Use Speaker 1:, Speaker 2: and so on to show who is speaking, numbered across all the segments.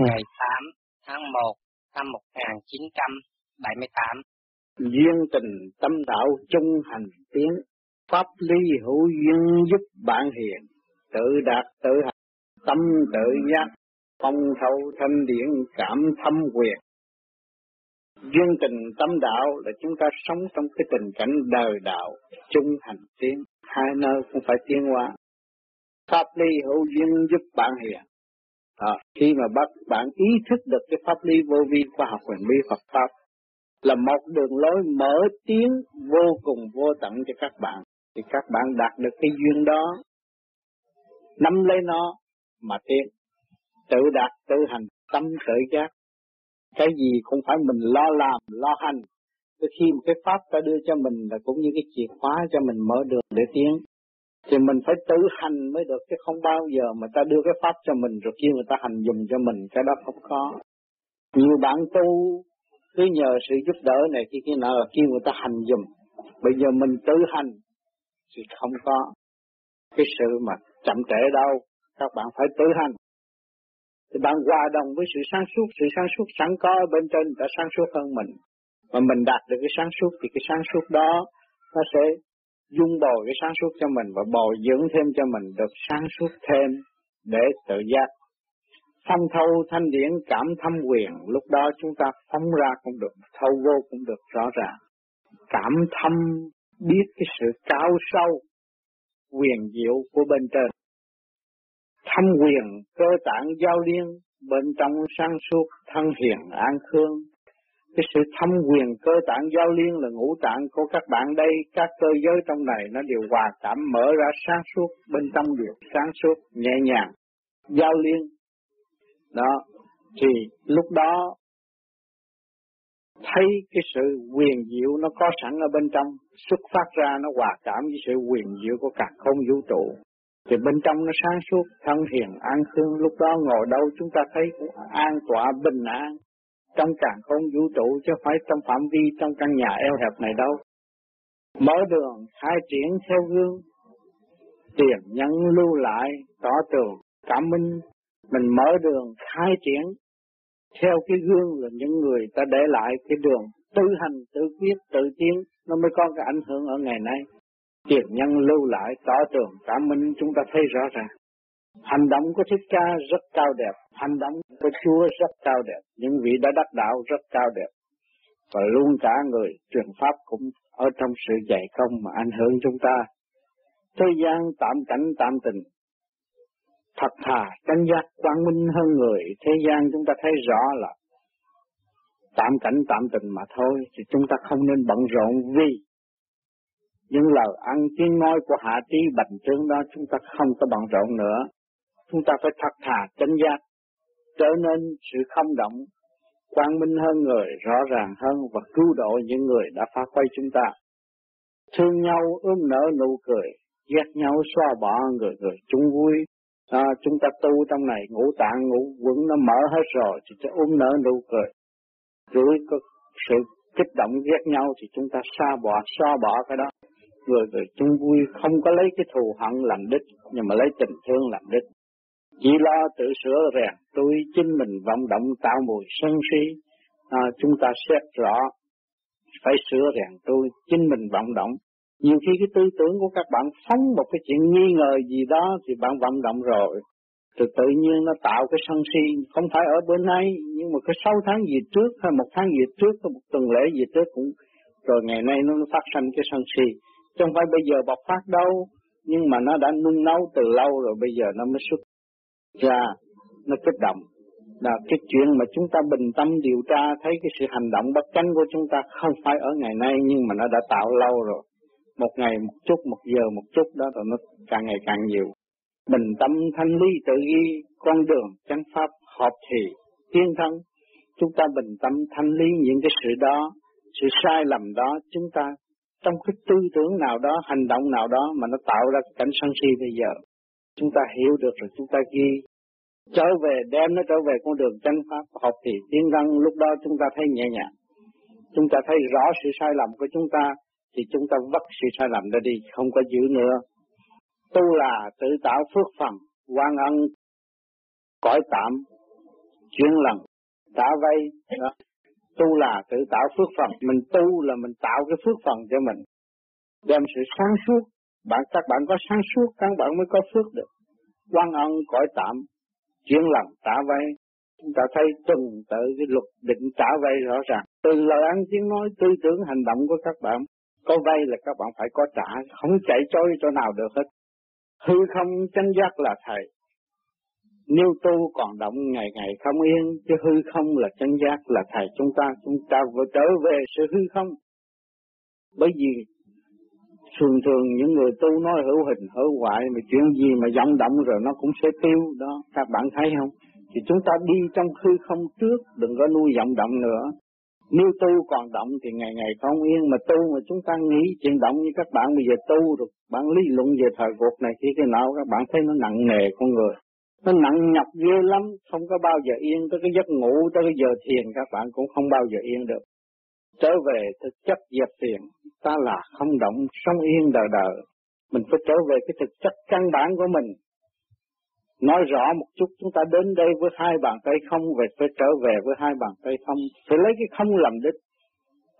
Speaker 1: Ngày 8 tháng 1 năm 1978
Speaker 2: Duyên tình tâm đạo chung hành tiến, Pháp lý hữu duyên giúp bạn hiền, Tự đạt tự hành, Tâm tự giác, Phong thâu thanh điển cảm thâm quyền Duyên tình tâm đạo là chúng ta sống trong cái tình cảnh đời đạo chung hành tiến, hai nơi cũng phải tiến hóa. Pháp lý hữu duyên giúp bạn hiền à, khi mà bắt bạn ý thức được cái pháp lý vô vi khoa học quyền bí Phật pháp là một đường lối mở tiến vô cùng vô tận cho các bạn thì các bạn đạt được cái duyên đó nắm lấy nó mà tiến tự đạt tự hành tâm tự giác. Cái gì cũng phải mình lo làm lo hành. Tới khi một cái pháp ta đưa cho mình là cũng như cái chìa khóa cho mình mở đường để tiến thì mình phải tự hành mới được, chứ không bao giờ mà ta đưa cái pháp cho mình, rồi kêu người ta hành dùng cho mình, cái đó không có. Nhiều bạn tu, cứ nhờ sự giúp đỡ này khi kia nào là kêu người ta hành dùng bây giờ mình tự hành, thì không có cái sự mà chậm trễ đâu. Các bạn phải tự hành. Thì bạn hòa đồng với sự sáng suốt, sự sáng suốt sẵn có ở bên trên đã sáng suốt hơn mình. Mà mình đạt được cái sáng suốt, thì cái sáng suốt đó, nó sẽ dung bồi cái sáng suốt cho mình và bồi dưỡng thêm cho mình được sáng suốt thêm để tự giác. Phong thâu, thanh điển, cảm thâm quyền, lúc đó chúng ta phóng ra cũng được, thâu vô cũng được rõ ràng. Cảm thâm, biết cái sự cao sâu, quyền diệu của bên trên. Thâm quyền, cơ tạng giao liên, bên trong sáng suốt, thân hiền, an khương cái sự thâm quyền cơ tạng giao liên là ngũ tạng của các bạn đây, các cơ giới trong này, nó đều hòa cảm mở ra sáng suốt, bên trong đều sáng suốt, nhẹ nhàng. Giao liên, đó, thì lúc đó thấy cái sự quyền diệu nó có sẵn ở bên trong, xuất phát ra nó hòa cảm với sự quyền diệu của cả không vũ trụ. Thì bên trong nó sáng suốt, thân hiền an khương, lúc đó ngồi đâu chúng ta thấy cũng an tọa, bình an trong càng không vũ trụ chứ phải trong phạm vi trong căn nhà eo hẹp này đâu. Mở đường khai triển theo gương, tiền nhân lưu lại tỏ tường cảm minh. Mình mở đường khai triển theo cái gương là những người ta để lại cái đường tự hành tự quyết tự tiến. Nó mới có cái ảnh hưởng ở ngày nay. Tiền nhân lưu lại tỏ tường cảm minh chúng ta thấy rõ ràng. Hành động của Thích Ca rất cao đẹp, hành động của Chúa rất cao đẹp, những vị đã đắc đạo rất cao đẹp. Và luôn cả người truyền Pháp cũng ở trong sự dạy công mà ảnh hưởng chúng ta. Thế gian tạm cảnh tạm tình, thật thà, chánh giác, quang minh hơn người, thế gian chúng ta thấy rõ là tạm cảnh tạm tình mà thôi, thì chúng ta không nên bận rộn vì những lời ăn tiếng nói của hạ trí bành trướng đó chúng ta không có bận rộn nữa chúng ta phải thật thà chánh giác, trở nên sự không động, quang minh hơn người, rõ ràng hơn và cứu độ những người đã phá quay chúng ta. Thương nhau ươm nở nụ cười, ghét nhau xóa bỏ người người chung vui. À, chúng ta tu trong này ngũ tạng ngũ quẩn nó mở hết rồi thì sẽ ôm nở nụ cười. Rồi có sự kích động ghét nhau thì chúng ta xa bỏ, xóa bỏ cái đó. Người người chung vui không có lấy cái thù hận làm đích nhưng mà lấy tình thương làm đích. Chỉ lo tự sửa rèn tôi chính mình vọng động tạo mùi sân si. À, chúng ta xét rõ phải sửa rèn tôi chính mình vọng động. Nhiều khi cái tư tưởng của các bạn phóng một cái chuyện nghi ngờ gì đó thì bạn vọng động rồi. Từ tự nhiên nó tạo cái sân si không phải ở bữa nay nhưng mà cái sáu tháng gì trước hay một tháng gì trước hay một tuần lễ gì trước cũng rồi ngày nay nó phát sinh cái sân si. Chứ không phải bây giờ bộc phát đâu nhưng mà nó đã nung nấu từ lâu rồi bây giờ nó mới xuất ra nó kích động. Là cái chuyện mà chúng ta bình tâm điều tra, thấy cái sự hành động bất chánh của chúng ta không phải ở ngày nay, nhưng mà nó đã tạo lâu rồi. Một ngày, một chút, một giờ, một chút đó, rồi nó càng ngày càng nhiều. Bình tâm thanh lý tự ghi, con đường chánh pháp hợp thì tiên thân. Chúng ta bình tâm thanh lý những cái sự đó, sự sai lầm đó, chúng ta trong cái tư tưởng nào đó, hành động nào đó mà nó tạo ra cảnh sân si bây giờ chúng ta hiểu được rồi chúng ta ghi. Trở về, đem nó trở về con đường chân pháp, học thì tiến văn lúc đó chúng ta thấy nhẹ nhàng. Chúng ta thấy rõ sự sai lầm của chúng ta, thì chúng ta vắt sự sai lầm ra đi, không có giữ nữa. Tu là tự tạo phước phần quan ân, cõi tạm chuyển lần trả vay, đó. Tu là tự tạo phước phần, mình tu là mình tạo cái phước phần cho mình. Đem sự sáng suốt bạn các bạn có sáng suốt các bạn mới có phước được. Quan ân cõi tạm chuyển lần trả vay. Chúng ta thấy tuần tự cái luật định trả vay rõ ràng. Từ lời ăn tiếng nói, tư tưởng, hành động của các bạn, có vay là các bạn phải có trả, không chạy trôi chỗ nào được hết. Hư không chân giác là thầy. Nếu tu còn động ngày ngày không yên, chứ hư không là chân giác là thầy. Chúng ta chúng ta vừa trở về sự hư không. Bởi vì thường thường những người tu nói hữu hình, hữu hoại mà chuyện gì mà vọng động rồi nó cũng sẽ tiêu đó. Các bạn thấy không? Thì chúng ta đi trong hư không trước, đừng có nuôi vọng động nữa. Nếu tu còn động thì ngày ngày không yên, mà tu mà chúng ta nghĩ chuyện động như các bạn bây giờ tu rồi, bạn lý luận về thời cuộc này khi cái nào các bạn thấy nó nặng nề con người. Nó nặng nhọc ghê lắm, không có bao giờ yên tới cái giấc ngủ, tới cái giờ thiền, các bạn cũng không bao giờ yên được trở về thực chất dẹp tiền, ta là không động sống yên đời đời mình phải trở về cái thực chất căn bản của mình. Nói rõ một chút, chúng ta đến đây với hai bàn tay không, về phải trở về với hai bàn tay không, phải lấy cái không làm đích.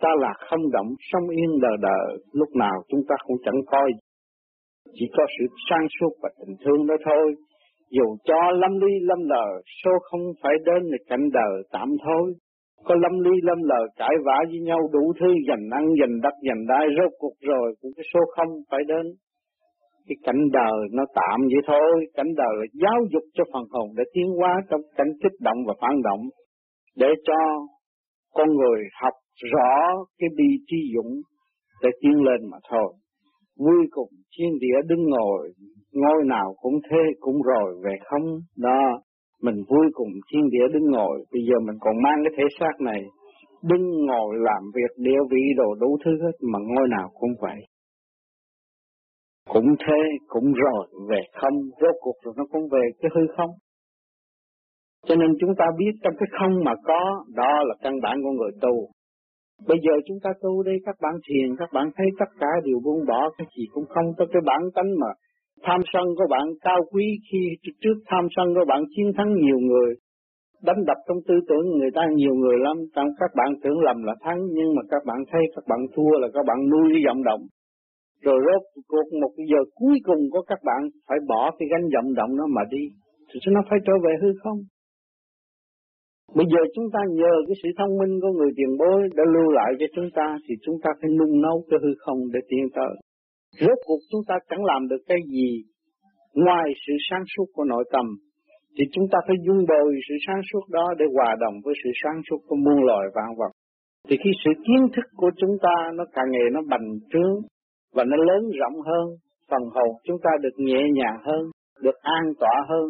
Speaker 2: Ta là không động sống yên đời đời lúc nào chúng ta cũng chẳng coi. Chỉ có sự sang suốt và tình thương đó thôi. Dù cho lâm ly, lâm lờ số không phải đến để cảnh đời tạm thôi? Có lâm ly, lâm lờ, cãi vã với nhau đủ thứ, giành ăn, giành đất, giành đai, rốt cuộc rồi cũng cái số không phải đến. Cái cảnh đời nó tạm vậy thôi. Cảnh đời là giáo dục cho phần hồn để tiến hóa trong cảnh kích động và phản động, để cho con người học rõ cái bi trí dũng để tiến lên mà thôi. Vui cùng, thiên địa đứng ngồi, ngôi nào cũng thế cũng rồi, về không? Đó mình vui cùng thiên địa đứng ngồi. Bây giờ mình còn mang cái thể xác này, đứng ngồi làm việc địa vị đồ đủ thứ hết mà ngôi nào cũng vậy. Cũng thế, cũng rồi, về không rốt cuộc rồi nó cũng về cái hư không. Cho nên chúng ta biết trong cái không mà có, đó là căn bản của người tu. Bây giờ chúng ta tu đây các bạn thiền, các bạn thấy tất cả đều buông bỏ, cái gì cũng không tới cái bản tánh mà tham sân của bạn cao quý khi trước tham sân của bạn chiến thắng nhiều người. Đánh đập trong tư tưởng người ta nhiều người lắm. Trong các bạn tưởng lầm là thắng, nhưng mà các bạn thấy các bạn thua là các bạn nuôi cái vọng động. Rồi rốt cuộc một giờ cuối cùng của các bạn phải bỏ cái gánh vọng động đó mà đi, thì nó phải trở về hư không? Bây giờ chúng ta nhờ cái sự thông minh của người tiền bối đã lưu lại cho chúng ta, thì chúng ta phải nung nấu cái hư không để tiến tới. Rốt cuộc chúng ta chẳng làm được cái gì ngoài sự sáng suốt của nội tâm thì chúng ta phải dung bồi sự sáng suốt đó để hòa đồng với sự sáng suốt của muôn loài vạn vật. Thì khi sự kiến thức của chúng ta nó càng ngày nó bành trướng và nó lớn rộng hơn, phần hồn chúng ta được nhẹ nhàng hơn, được an tọa hơn.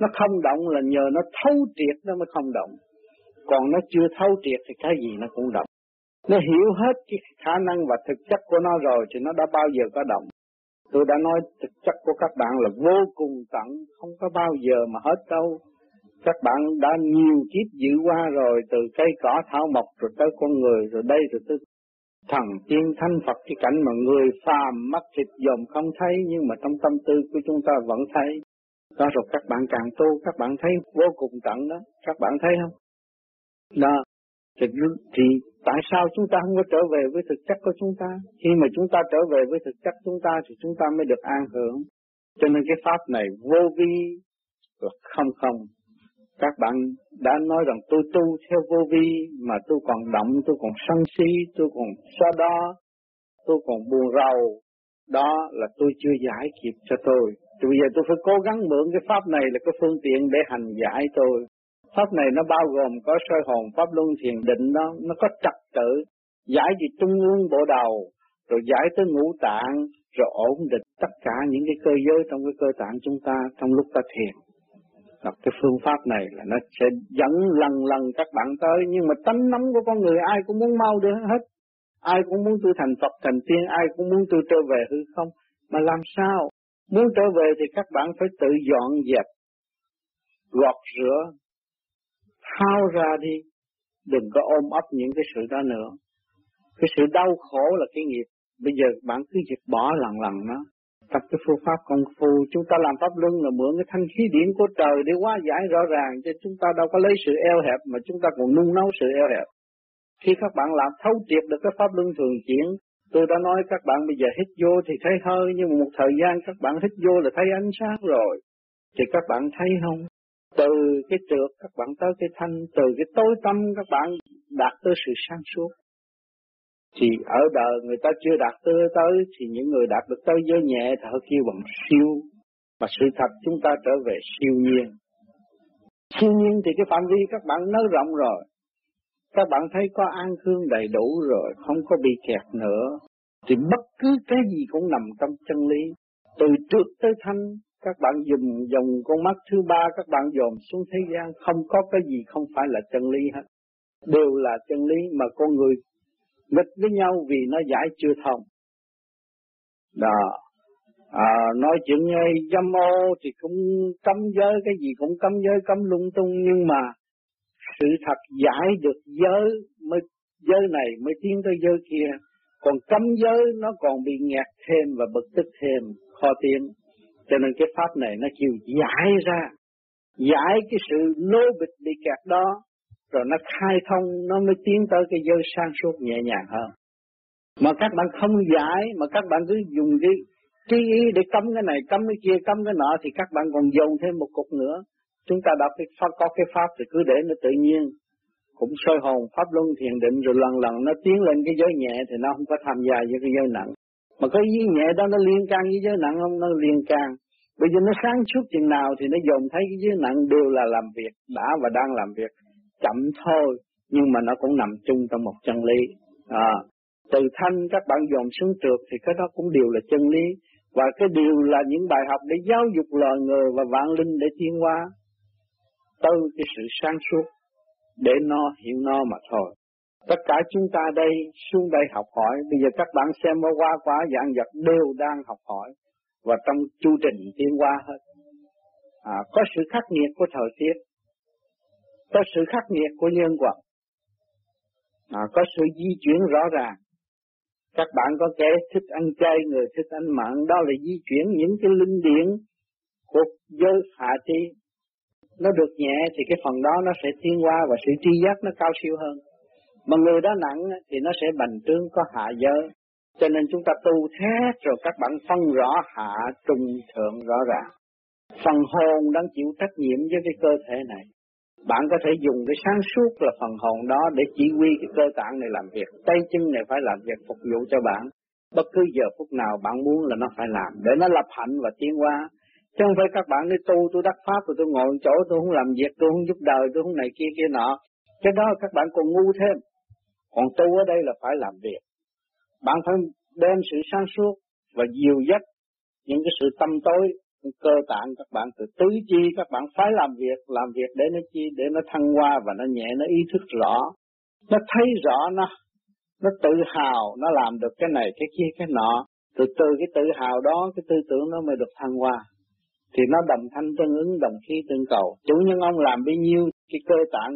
Speaker 2: Nó không động là nhờ nó thấu triệt nó mới không động. Còn nó chưa thấu triệt thì cái gì nó cũng động. Nó hiểu hết cái khả năng và thực chất của nó rồi thì nó đã bao giờ có động. Tôi đã nói thực chất của các bạn là vô cùng tận, không có bao giờ mà hết đâu. Các bạn đã nhiều kiếp giữ qua rồi, từ cây cỏ thảo mộc rồi tới con người, rồi đây rồi tới thần tiên thanh Phật cái cảnh mà người phàm mắt thịt dòm không thấy nhưng mà trong tâm tư của chúng ta vẫn thấy. Đó rồi các bạn càng tu, các bạn thấy vô cùng tận đó, các bạn thấy không? Đó, thì, thì tại sao chúng ta không có trở về với thực chất của chúng ta? Khi mà chúng ta trở về với thực chất chúng ta thì chúng ta mới được an hưởng. Cho nên cái pháp này vô vi là không không. Các bạn đã nói rằng tôi tu theo vô vi mà tôi còn động, tôi còn sân si, tôi còn so đo, tôi còn buồn rầu. Đó là tôi chưa giải kịp cho tôi. Thì bây giờ tôi phải cố gắng mượn cái pháp này là cái phương tiện để hành giải tôi. Pháp này nó bao gồm có soi hồn, pháp luân thiền định đó, nó có trật tự, giải gì trung ương bộ đầu, rồi giải tới ngũ tạng, rồi ổn định tất cả những cái cơ giới trong cái cơ tạng chúng ta trong lúc ta thiền. Đọc cái phương pháp này là nó sẽ dẫn lần lần các bạn tới, nhưng mà tánh nóng của con người ai cũng muốn mau được hết. Ai cũng muốn tu thành Phật thành tiên, ai cũng muốn tu trở về hư không. Mà làm sao? Muốn trở về thì các bạn phải tự dọn dẹp, gọt rửa, thao ra đi, đừng có ôm ấp những cái sự đó nữa. Cái sự đau khổ là cái nghiệp. Bây giờ bạn cứ việc bỏ lần lần nó. Tập cái phương pháp công phu. Chúng ta làm pháp luân là mượn cái thanh khí điển của trời để hóa giải rõ ràng cho chúng ta đâu có lấy sự eo hẹp mà chúng ta còn nung nấu sự eo hẹp. Khi các bạn làm thấu triệt được cái pháp luân thường chuyển, tôi đã nói các bạn bây giờ hít vô thì thấy hơi, nhưng một thời gian các bạn hít vô là thấy ánh sáng rồi. Thì các bạn thấy không? Từ cái trượt các bạn tới cái thanh, từ cái tối tâm các bạn đạt tới sự sáng suốt. Thì ở đời người ta chưa đạt tới tới, thì những người đạt được tới giới nhẹ thì họ kêu bằng siêu. Mà sự thật chúng ta trở về siêu nhiên. Siêu nhiên thì cái phạm vi các bạn nới rộng rồi. Các bạn thấy có an khương đầy đủ rồi, không có bị kẹt nữa. Thì bất cứ cái gì cũng nằm trong chân lý. Từ trước tới thanh các bạn dùng dòng con mắt thứ ba các bạn dòm xuống thế gian không có cái gì không phải là chân lý hết đều là chân lý mà con người nghịch với nhau vì nó giải chưa thông. Đó. À, nói chuyện như dâm ô thì cũng cấm giới, cái gì cũng cấm giới, cấm lung tung, nhưng mà sự thật giải được giới mới giới này mới tiến tới giới kia. Còn cấm giới nó còn bị nghẹt thêm và bực tức thêm, khó tiến. Cho nên cái pháp này nó kêu giải ra, giải cái sự lô bịch bị kẹt đó rồi nó khai thông nó mới tiến tới cái giới sang suốt nhẹ nhàng hơn. Mà các bạn không giải mà các bạn cứ dùng cái trí ý để cấm cái này cấm cái kia cấm cái nọ thì các bạn còn dồn thêm một cục nữa. Chúng ta đọc cái pháp có cái pháp thì cứ để nó tự nhiên. Cũng soi hồn pháp luân thiền định rồi lần lần nó tiến lên cái giới nhẹ thì nó không có tham gia với cái giới nặng mà có giới nhẹ đó nó liên can với giới nặng không? Nó liên can. Bây giờ nó sáng suốt chừng nào thì nó dồn thấy cái giới nặng đều là làm việc đã và đang làm việc chậm thôi nhưng mà nó cũng nằm chung trong một chân lý. À, từ thanh các bạn dồn xuống trượt thì cái đó cũng đều là chân lý. Và cái điều là những bài học để giáo dục loài người và vạn linh để tiến hóa Từ cái sự sáng suốt để nó hiểu nó mà thôi tất cả chúng ta đây xuống đây học hỏi bây giờ các bạn xem qua qua dạng vật đều đang học hỏi và trong chu trình tiến qua hết à, có sự khắc nghiệt của thời tiết có sự khắc nghiệt của nhân quả, à, có sự di chuyển rõ ràng. Các bạn có kẻ thích ăn chay, người thích ăn mặn, đó là di chuyển những cái linh điển của giới hạ trí. Nó được nhẹ thì cái phần đó nó sẽ tiến qua và sự tri giác nó cao siêu hơn. Mà người đó nặng thì nó sẽ bành trướng, có hạ giới. Cho nên chúng ta tu thế rồi các bạn phân rõ hạ trung thượng rõ ràng. Phần hồn đang chịu trách nhiệm với cái cơ thể này. Bạn có thể dùng cái sáng suốt là phần hồn đó để chỉ huy cái cơ tạng này làm việc. Tay chân này phải làm việc, phục vụ cho bạn. Bất cứ giờ phút nào bạn muốn là nó phải làm. Để nó lập hạnh và tiến hóa. Chứ không phải các bạn đi tu, tôi đắc pháp rồi tôi ngồi chỗ tôi không làm việc, tôi không giúp đời, tôi không này kia kia nọ. Cái đó các bạn còn ngu thêm. Còn tu ở đây là phải làm việc. Bạn phải đem sự sáng suốt và dìu dắt những cái sự tâm tối cơ tạng các bạn từ tứ chi các bạn phải làm việc làm việc để nó chi, để nó thăng hoa và nó nhẹ, nó ý thức rõ. Nó thấy rõ nó nó tự hào nó làm được cái này, cái kia, cái nọ. Từ từ cái tự hào đó, cái tư tưởng nó mới được thăng hoa. Thì nó đồng thanh tương ứng, đồng khí tương cầu. Chủ nhân ông làm bấy nhiêu, cái cơ tạng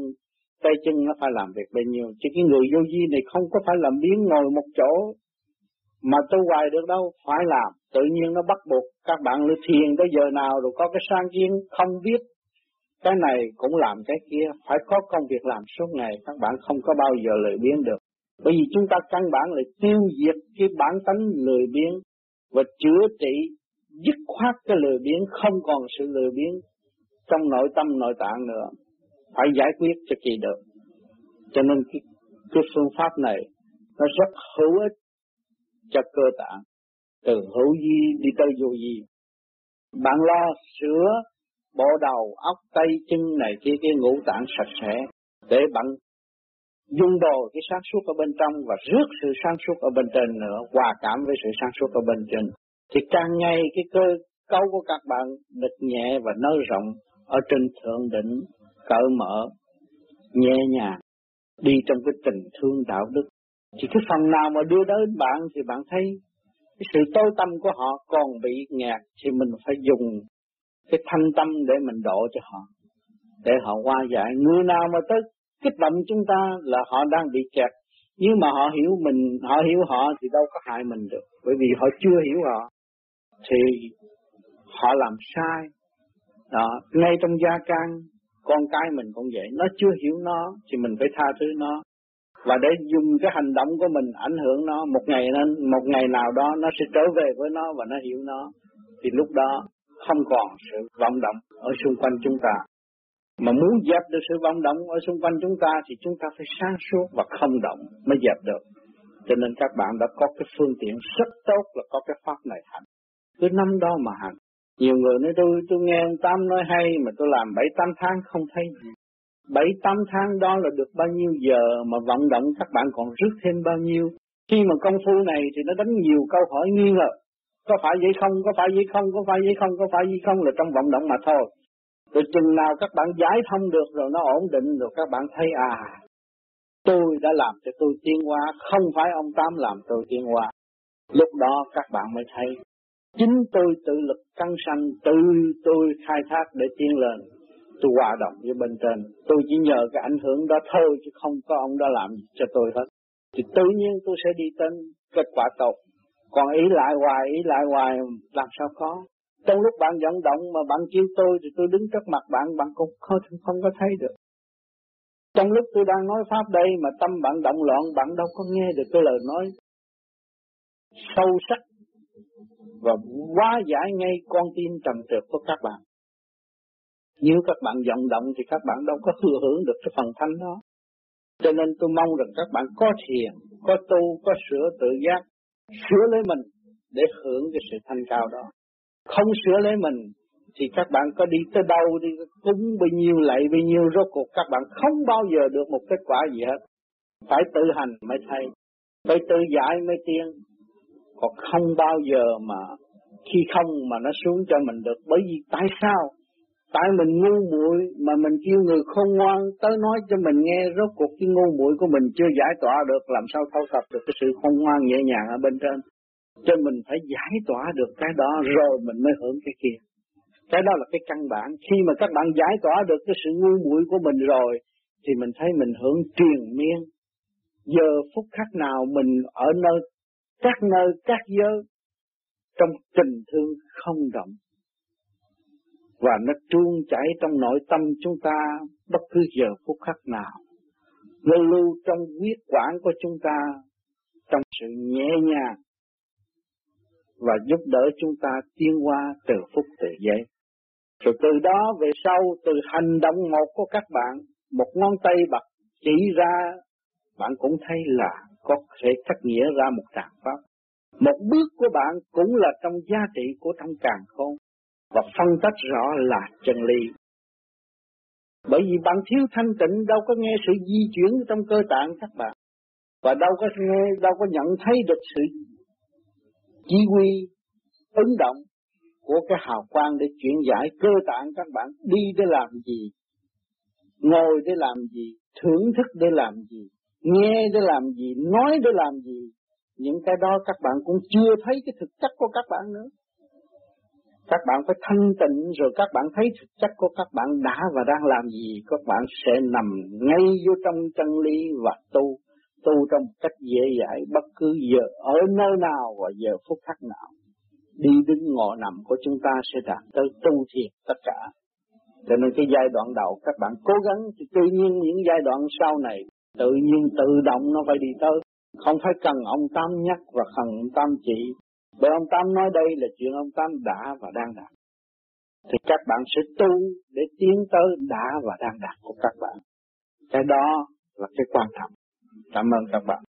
Speaker 2: tay chân nó phải làm việc bấy nhiêu. Chứ cái người vô vi này không có phải làm biến ngồi một chỗ mà tu hoài được đâu, phải làm. Tự nhiên nó bắt buộc các bạn lưu thiền tới giờ nào rồi có cái sang kiến không biết cái này cũng làm cái kia. Phải có công việc làm suốt ngày, các bạn không có bao giờ lười biếng được. Bởi vì chúng ta căn bản là tiêu diệt cái bản tánh lười biếng và chữa trị, dứt khoát cái lười biếng, không còn sự lười biếng trong nội tâm, nội tạng nữa phải giải quyết cho kỳ được. Cho nên cái, cái phương pháp này nó rất hữu ích cho cơ tạng từ hữu di đi tới vô di bạn lo sửa bộ đầu óc tay chân này kia cái ngũ tạng sạch sẽ để bạn dung đồ cái sáng suốt ở bên trong và rước sự sáng suốt ở bên trên nữa hòa cảm với sự sáng suốt ở bên trên. Thì càng ngày cái cơ cấu của các bạn được nhẹ và nới rộng ở trên thượng đỉnh cởi mở, nhẹ nhàng, đi trong cái tình thương đạo đức. Chỉ cái phần nào mà đưa đến bạn thì bạn thấy cái sự tối tâm của họ còn bị nghẹt, thì mình phải dùng cái thanh tâm để mình độ cho họ, để họ qua giải. Người nào mà tới kích động chúng ta là họ đang bị kẹt. Nhưng mà họ hiểu mình, họ hiểu họ thì đâu có hại mình được. Bởi vì họ chưa hiểu họ, thì họ làm sai. Đó, ngay trong gia can con cái mình cũng vậy. Nó chưa hiểu nó thì mình phải tha thứ nó. Và để dùng cái hành động của mình ảnh hưởng nó, một ngày nên, một ngày nào đó nó sẽ trở về với nó và nó hiểu nó, thì lúc đó không còn sự vọng động ở xung quanh chúng ta. Mà muốn dẹp được sự vọng động ở xung quanh chúng ta thì chúng ta phải sáng suốt và không động mới dẹp được. Cho nên các bạn đã có cái phương tiện rất tốt là có cái pháp này hành cứ năm đó mà hành nhiều người nói, tôi tôi nghe ông Tám nói hay mà tôi làm bảy, tám tháng không thấy. Gì bảy, tám tháng đó là được bao nhiêu giờ mà vận động các bạn còn rước thêm bao nhiêu? Khi mà công phu này thì nó đánh nhiều câu hỏi nghi ngờ. Có phải vậy không, có phải vậy không, có phải vậy không, có phải vậy không là trong vận động mà thôi. Rồi chừng nào các bạn giải thông được rồi nó ổn định rồi các bạn thấy à tôi đã làm cho tôi tiến hóa, không phải ông tám làm tôi tiến hóa. Lúc đó các bạn mới thấy chính tôi tự lực căng sanh tự tôi khai thác để tiến lên. Tôi hòa đồng với bên trên. Tôi chỉ nhờ cái ảnh hưởng đó thôi chứ không có ông đó làm gì cho tôi hết. Thì tự nhiên tôi sẽ đi đến kết quả tốt. Còn ý lại hoài ý lại hoài làm sao có? Trong lúc bạn vận động mà bạn kêu tôi thì tôi đứng trước mặt bạn bạn cũng không, không có thấy được. Trong lúc tôi đang nói pháp đây mà tâm bạn động loạn bạn đâu có nghe được cái lời nói. Sâu sắc và hóa giải ngay con tim trầm trượt của các bạn. Nếu các bạn vận động thì các bạn đâu có thừa hưởng được cái phần thanh đó. Cho nên tôi mong rằng các bạn có thiền, có tu, có sửa tự giác, sửa lấy mình để hưởng cái sự thanh cao đó. Không sửa lấy mình thì các bạn có đi tới đâu đi cúng bao nhiêu lạy bao nhiêu rốt cuộc các bạn không bao giờ được một kết quả gì hết. Phải tự hành mới thay, phải tự giải mới tiên còn không bao giờ mà khi không mà nó xuống cho mình được. Bởi vì tại sao? Tại mình ngu muội mà mình kêu người khôn ngoan tới nói cho mình nghe rốt cuộc cái ngu muội của mình chưa giải tỏa được, làm sao thâu thập được cái sự khôn ngoan nhẹ nhàng ở bên trên? Cho mình phải giải tỏa được cái đó rồi mình mới hưởng cái kia. Cái đó là cái căn bản. Khi mà các bạn giải tỏa được cái sự ngu muội của mình rồi, thì mình thấy mình hưởng truyền miên. Giờ phút khắc nào mình ở nơi các nơi các giới trong tình thương không động và nó tuôn chảy trong nội tâm chúng ta bất cứ giờ phút khắc nào nó lưu trong huyết quản của chúng ta trong sự nhẹ nhàng và giúp đỡ chúng ta tiến qua từ phút từ giây. Rồi từ đó về sau, từ hành động một của các bạn, một ngón tay bật chỉ ra, bạn cũng thấy là có thể cắt nghĩa ra một tràng pháp. Một bước của bạn cũng là trong giá trị của trong càng khôn và phân tách rõ là chân lý. Bởi vì bạn thiếu thanh tịnh đâu có nghe sự di chuyển trong cơ tạng các bạn và đâu có nghe, đâu có nhận thấy được sự chỉ huy, ứng động của cái hào quang để chuyển giải cơ tạng các bạn đi để làm gì, ngồi để làm gì, thưởng thức để làm gì, nghe để làm gì, nói để làm gì, những cái đó các bạn cũng chưa thấy cái thực chất của các bạn nữa. Các bạn phải thanh tịnh rồi các bạn thấy thực chất của các bạn đã và đang làm gì, các bạn sẽ nằm ngay vô trong chân lý và tu, tu trong cách dễ dãi bất cứ giờ, ở nơi nào và giờ phút khắc nào. Đi đứng ngồi nằm của chúng ta sẽ đạt tới tu thiệt tất cả. Cho nên cái giai đoạn đầu các bạn cố gắng thì tự nhiên những giai đoạn sau này tự nhiên tự động nó phải đi tới. Không phải cần ông Tám nhắc và cần ông Tám chỉ. Bởi ông Tám nói đây là chuyện ông Tám đã và đang đạt. Thì các bạn sẽ tu để tiến tới đã và đang đạt của các bạn. Cái đó là cái quan trọng. Cảm ơn các bạn.